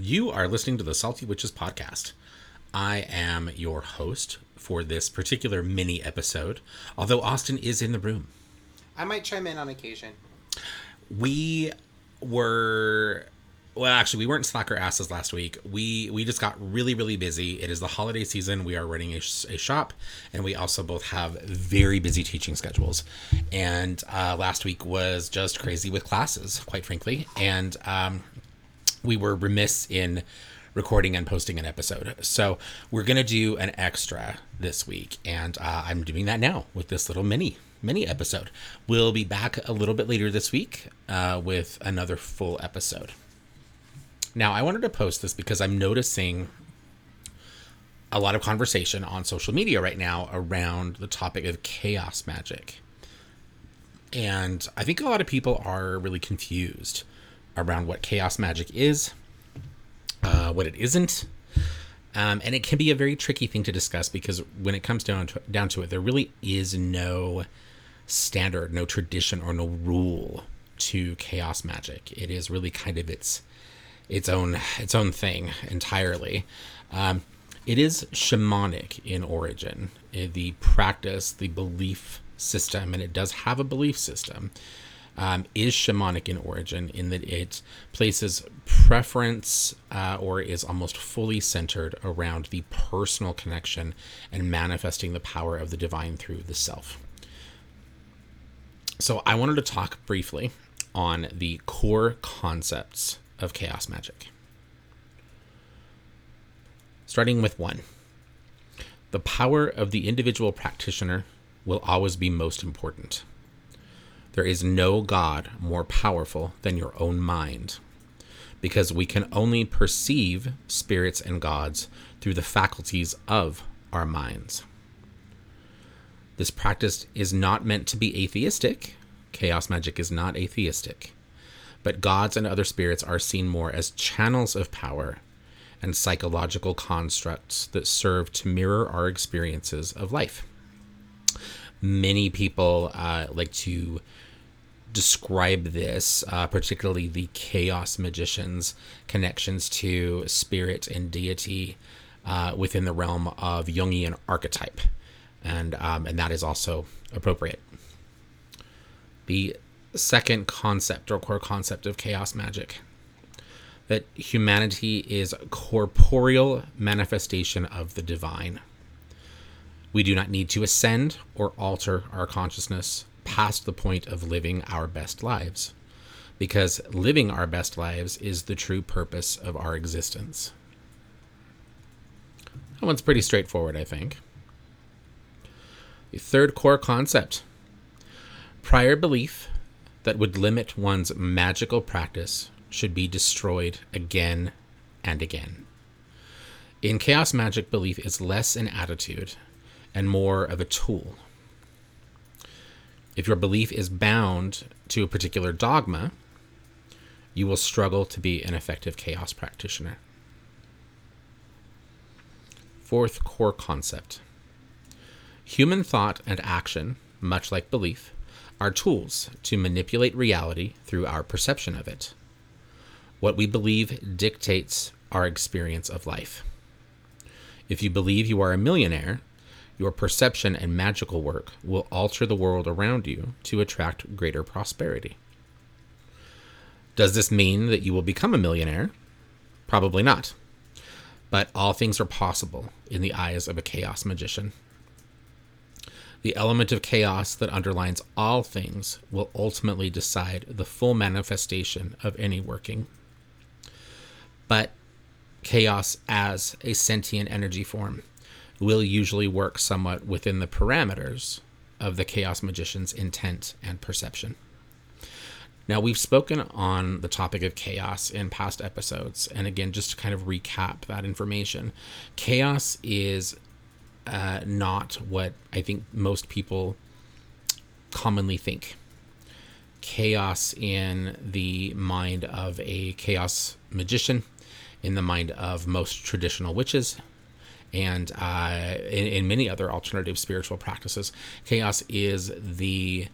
You are listening to the Salty Witches podcast. I am your host for this particular mini episode, although Austin is in the room. I might chime in on occasion. We were well actually we weren't slacker asses last week we we just got really really busy it is the holiday season we are running a, a shop and we also both have very busy teaching schedules and uh, last week was just crazy with classes quite frankly and um, we were remiss in recording and posting an episode. So we're gonna do an extra this week and uh, i'm doing that now with this little mini mini episode. We'll be back a little bit later this week uh, with another full episode. Now, I wanted to post this because I'm noticing a lot of conversation on social media right now around the topic of chaos magic. And I think a lot of people are really confused around what chaos magic is, uh, what it isn't. Um, and it can be a very tricky thing to discuss because when it comes down to, down to it, there really is no standard, no tradition, or no rule to chaos magic. It is really kind of its its own its own thing entirely. Um, it is shamanic in origin. Eh, the practice, the belief system, and it does have a belief system, um, is shamanic in origin in that it places preference uh, or is almost fully centered around the personal connection and manifesting the power of the divine through the self. So, I wanted to talk briefly on the core concepts of chaos magic. Starting with one the power of the individual practitioner will always be most important. There is no God more powerful than your own mind, because we can only perceive spirits and gods through the faculties of our minds. This practice is not meant to be atheistic. Chaos magic is not atheistic but gods and other spirits are seen more as channels of power and psychological constructs that serve to mirror our experiences of life. Many people uh, like to describe this, uh, particularly the chaos magicians' connections to spirit and deity uh, within the realm of Jungian archetype, and um, and that is also appropriate. The second concept or core concept of chaos magic that humanity is corporeal manifestation of the divine. We do not need to ascend or alter our consciousness past the point of living our best lives, because living our best lives is the true purpose of our existence. That one's pretty straightforward, I think. The third core concept prior belief that would limit one's magical practice should be destroyed again and again. In chaos magic, belief is less an attitude and more of a tool. If your belief is bound to a particular dogma, you will struggle to be an effective chaos practitioner. Fourth core concept human thought and action, much like belief, are tools to manipulate reality through our perception of it. What we believe dictates our experience of life. If you believe you are a millionaire, your perception and magical work will alter the world around you to attract greater prosperity. Does this mean that you will become a millionaire? Probably not. But all things are possible in the eyes of a chaos magician. The element of chaos that underlines all things will ultimately decide the full manifestation of any working. But chaos as a sentient energy form will usually work somewhat within the parameters of the chaos magician's intent and perception. Now, we've spoken on the topic of chaos in past episodes, and again, just to kind of recap that information, chaos is uh, not what I think most people commonly think. Chaos in the mind of a chaos magician, in the mind of most traditional witches, and uh, in, in many other alternative spiritual practices. Chaos is the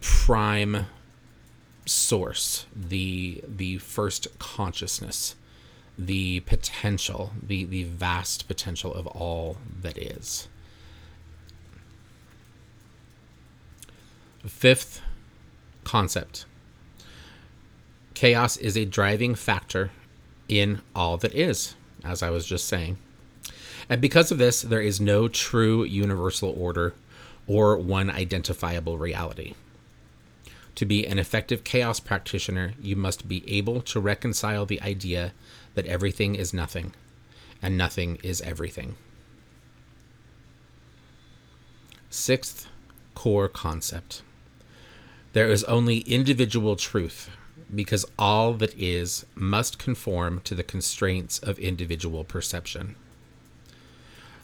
prime source, the the first consciousness the potential, the, the vast potential of all that is. Fifth concept chaos is a driving factor in all that is, as I was just saying. And because of this, there is no true universal order or one identifiable reality. To be an effective chaos practitioner, you must be able to reconcile the idea that everything is nothing and nothing is everything. Sixth core concept there is only individual truth because all that is must conform to the constraints of individual perception.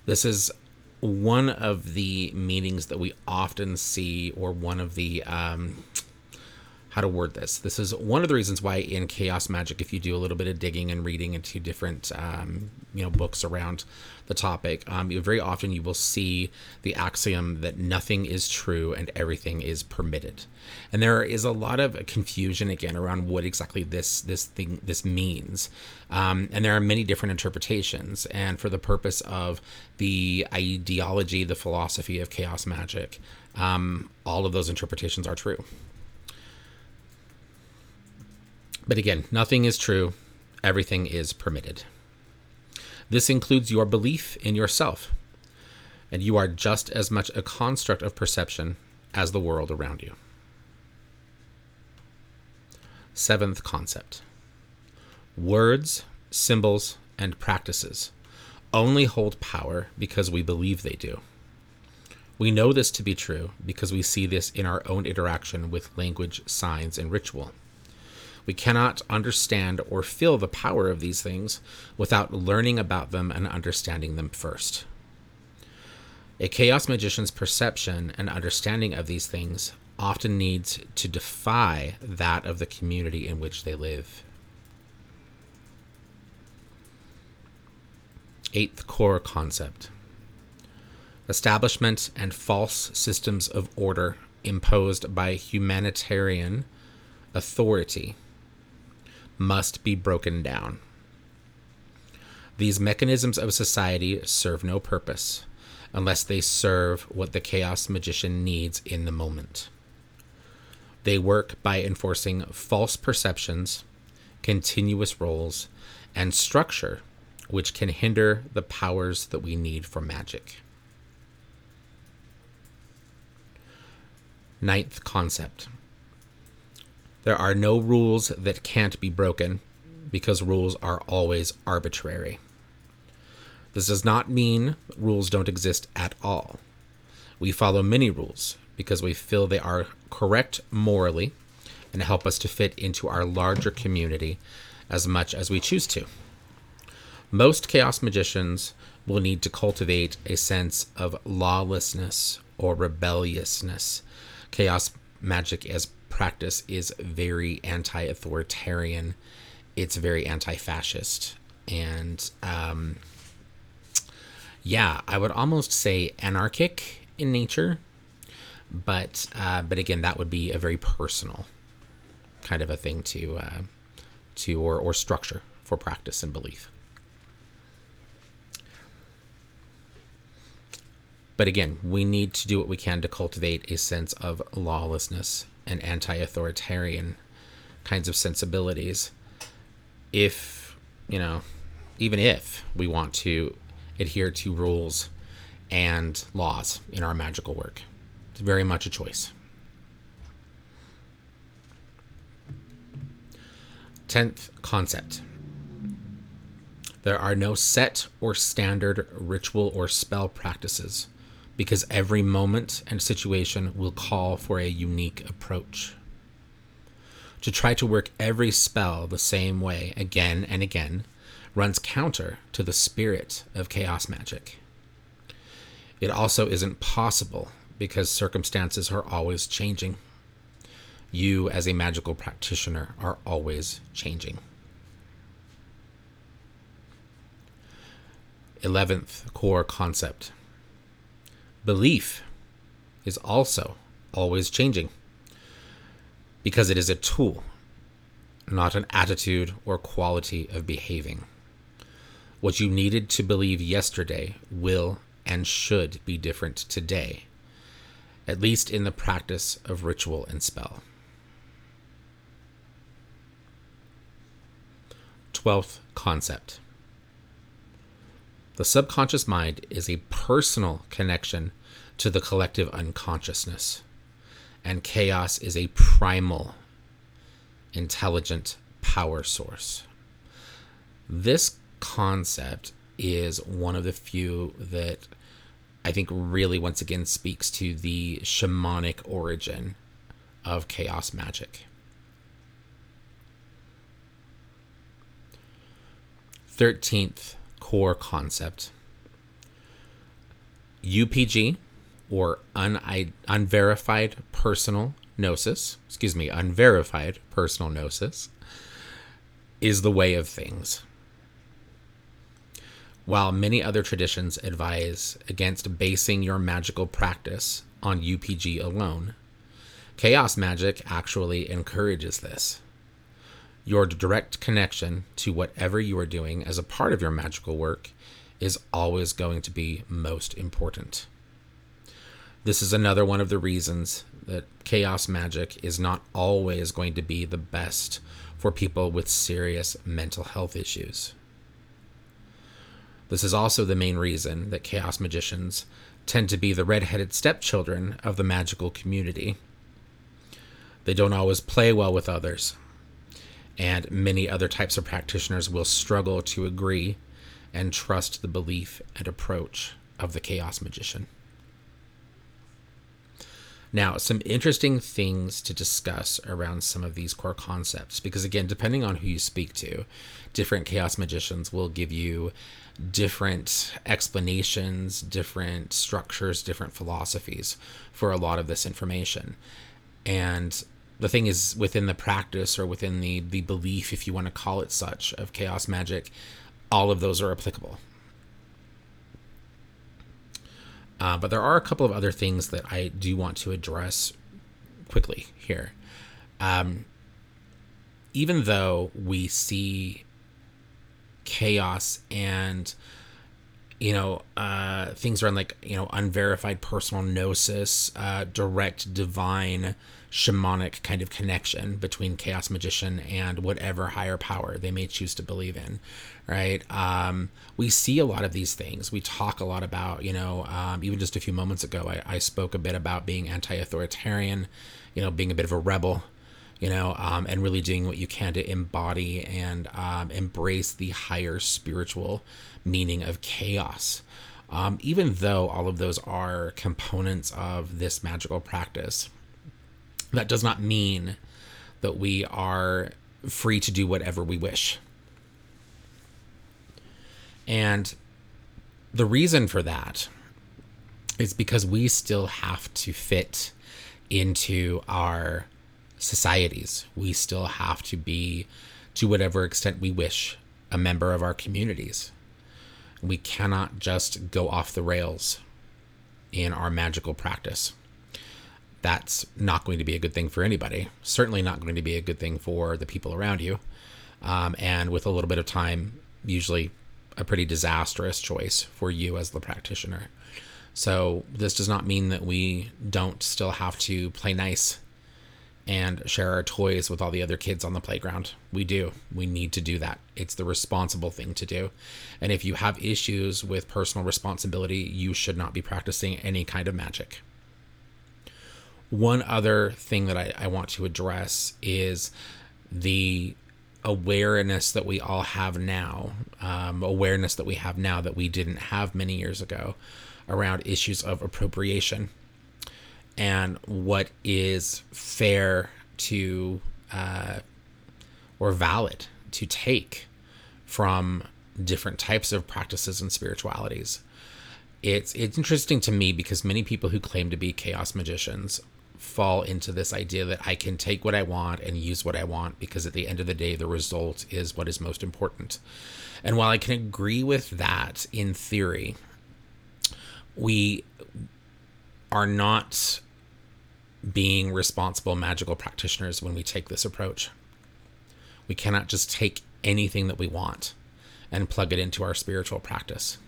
This is one of the meanings that we often see, or one of the um, how to word this. This is one of the reasons why in chaos magic, if you do a little bit of digging and reading into different um, you know books around the topic, um, very often you will see the axiom that nothing is true and everything is permitted, and there is a lot of confusion again around what exactly this this thing this means, um, and there are many different interpretations. And for the purpose of the ideology, the philosophy of chaos magic, um, all of those interpretations are true. But again, nothing is true, everything is permitted. This includes your belief in yourself, and you are just as much a construct of perception as the world around you. Seventh concept words, symbols, and practices only hold power because we believe they do. We know this to be true because we see this in our own interaction with language, signs, and ritual. We cannot understand or feel the power of these things without learning about them and understanding them first. A chaos magician's perception and understanding of these things often needs to defy that of the community in which they live. Eighth core concept establishment and false systems of order imposed by humanitarian authority must be broken down. These mechanisms of society serve no purpose unless they serve what the chaos magician needs in the moment. They work by enforcing false perceptions, continuous roles, and structure which can hinder the powers that we need for magic. Ninth concept there are no rules that can't be broken because rules are always arbitrary. This does not mean rules don't exist at all. We follow many rules because we feel they are correct morally and help us to fit into our larger community as much as we choose to. Most chaos magicians will need to cultivate a sense of lawlessness or rebelliousness. Chaos magic as practice is very anti authoritarian, it's very anti fascist. And um, yeah, I would almost say anarchic in nature. But uh, but again, that would be a very personal kind of a thing to uh, to or, or structure for practice and belief. But again, we need to do what we can to cultivate a sense of lawlessness and anti authoritarian kinds of sensibilities if, you know, even if we want to adhere to rules and laws in our magical work. It's very much a choice. Tenth concept there are no set or standard ritual or spell practices because every moment and situation will call for a unique approach. To try to work every spell the same way again and again runs counter to the spirit of chaos magic. It also isn't possible because circumstances are always changing. You, as a magical practitioner, are always changing. 11th core concept Belief is also always changing because it is a tool, not an attitude or quality of behaving. What you needed to believe yesterday will and should be different today, at least in the practice of ritual and spell. Twelfth concept. The subconscious mind is a personal connection to the collective unconsciousness, and chaos is a primal, intelligent power source. This concept is one of the few that I think really once again speaks to the shamanic origin of chaos magic. 13th core concept UPG or un- unverified personal gnosis, excuse me, unverified personal gnosis is the way of things. While many other traditions advise against basing your magical practice on UPG alone, chaos magic actually encourages this. Your direct connection to whatever you are doing as a part of your magical work is always going to be most important. This is another one of the reasons that chaos magic is not always going to be the best for people with serious mental health issues. This is also the main reason that chaos magicians tend to be the red-headed stepchildren of the magical community. They don't always play well with others, and many other types of practitioners will struggle to agree and trust the belief and approach of the chaos magician. Now, some interesting things to discuss around some of these core concepts, because again, depending on who you speak to, different chaos magicians will give you different explanations, different structures, different philosophies for a lot of this information. And the thing is, within the practice or within the, the belief, if you want to call it such, of chaos magic, all of those are applicable. Uh, but there are a couple of other things that I do want to address quickly here. Um, even though we see chaos and you know uh, things around like you know unverified personal gnosis, uh, direct divine shamanic kind of connection between chaos magician and whatever higher power they may choose to believe in right? Um, we see a lot of these things. We talk a lot about you know um, even just a few moments ago I, I spoke a bit about being anti-authoritarian you know being a bit of a rebel you know um, and really doing what you can to embody and um, embrace the higher spiritual meaning of chaos. Um, even though all of those are components of this magical practice that does not mean that we are free to do whatever we wish. And the reason for that is because we still have to fit into our societies. We still have to be, to whatever extent we wish, a member of our communities. We cannot just go off the rails in our magical practice that's not going to be a good thing for anybody. Certainly not going to be a good thing for the people around you. Um, and with a little bit of time, usually a pretty disastrous choice for you as the practitioner. So, this does not mean that we don't still have to play nice and share our toys with all the other kids on the playground. We do. We need to do that. It's the responsible thing to do. And if you have issues with personal responsibility, you should not be practicing any kind of magic. One other thing that I, I want to address is the awareness that we all have now, um, awareness that we have now that we didn't have many years ago around issues of appropriation and what is fair to uh, or valid to take from different types of practices and spiritualities. It's it's interesting to me because many people who claim to be chaos magicians fall into this idea that I can take what I want and use what I want because at the end of the day, the result is what is most important. And while I can agree with that in theory, we are not being responsible magical practitioners when we take this approach. We cannot just take anything that we want and plug it into our spiritual practice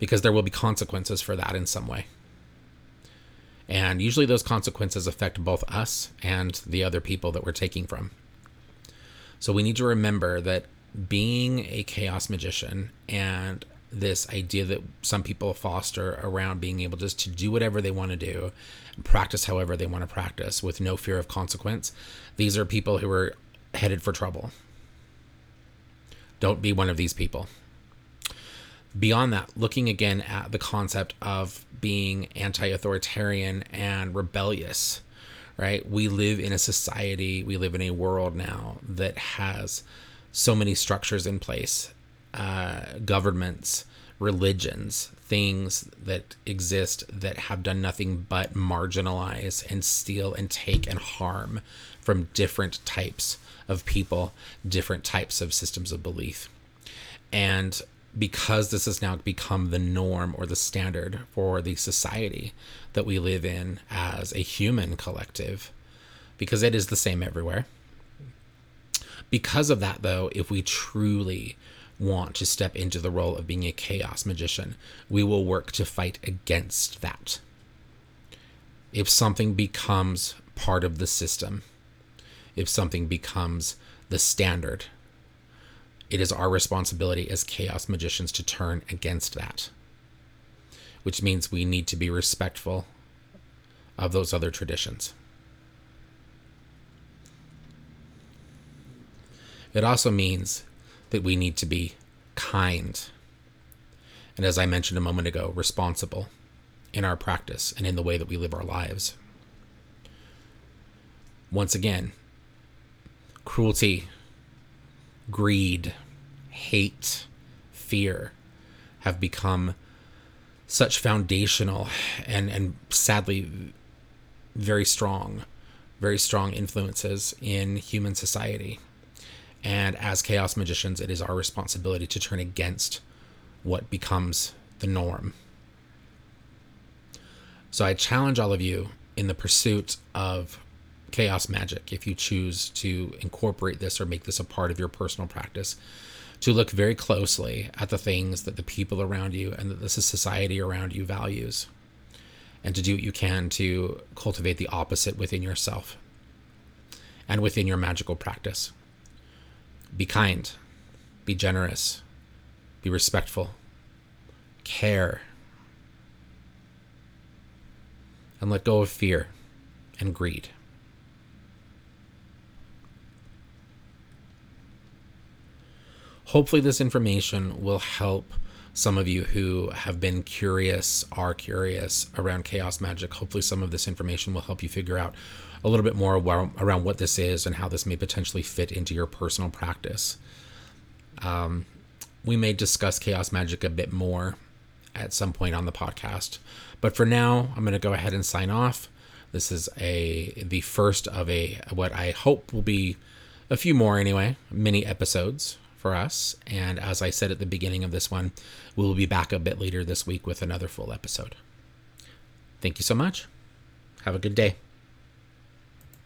because there will be consequences for that in some way. And usually those consequences affect both us and the other people that we're taking from. So we need to remember that being a chaos magician and this idea that some people foster around being able just to do whatever they want to do practice however they want to practice with no fear of consequence these are people who are headed for trouble don't be one of these people beyond that looking again at the concept of being anti-authoritarian and rebellious right we live in a society we live in a world now that has so many structures in place uh, governments, religions, things that exist that have done nothing but marginalize and steal and take and harm from different types of people, different types of systems of belief. And because this has now become the norm or the standard for the society that we live in as a human collective, because it is the same everywhere. Because of that, though, if we truly want to step into the role of being a chaos magician, we will work to fight against that. If something becomes part of the system, if something becomes the standard, it is our responsibility as chaos magicians to turn against that. Which means we need to be respectful of those other traditions. It also means that we need to be kind. And as I mentioned a moment ago, responsible in our practice and in the way that we live our lives. Once again, cruelty, greed, hate, fear have become such foundational and, and sadly very strong, very strong influences in human society. And as chaos magicians, it is our responsibility to turn against what becomes the norm. So I challenge all of you in the pursuit of chaos magic, if you choose to incorporate this or make this a part of your personal practice, to look very closely at the things that the people around you and that the society around you values, and to do what you can to cultivate the opposite within yourself and within your magical practice. Be kind, be generous, be respectful, care, and let go of fear and greed. Hopefully, this information will help some of you who have been curious, are curious around chaos magic. Hopefully, some of this information will help you figure out a little bit more around what this is and how this may potentially fit into your personal practice. Um, we may discuss chaos magic a bit more at some point on the podcast, but for now, I'm going to go ahead and sign off. This is a the first of a what I hope will be a few more anyway, mini episodes for us. And as I said at the beginning of this one, we will be back a bit later this week with another full episode. Thank you so much. Have a good day.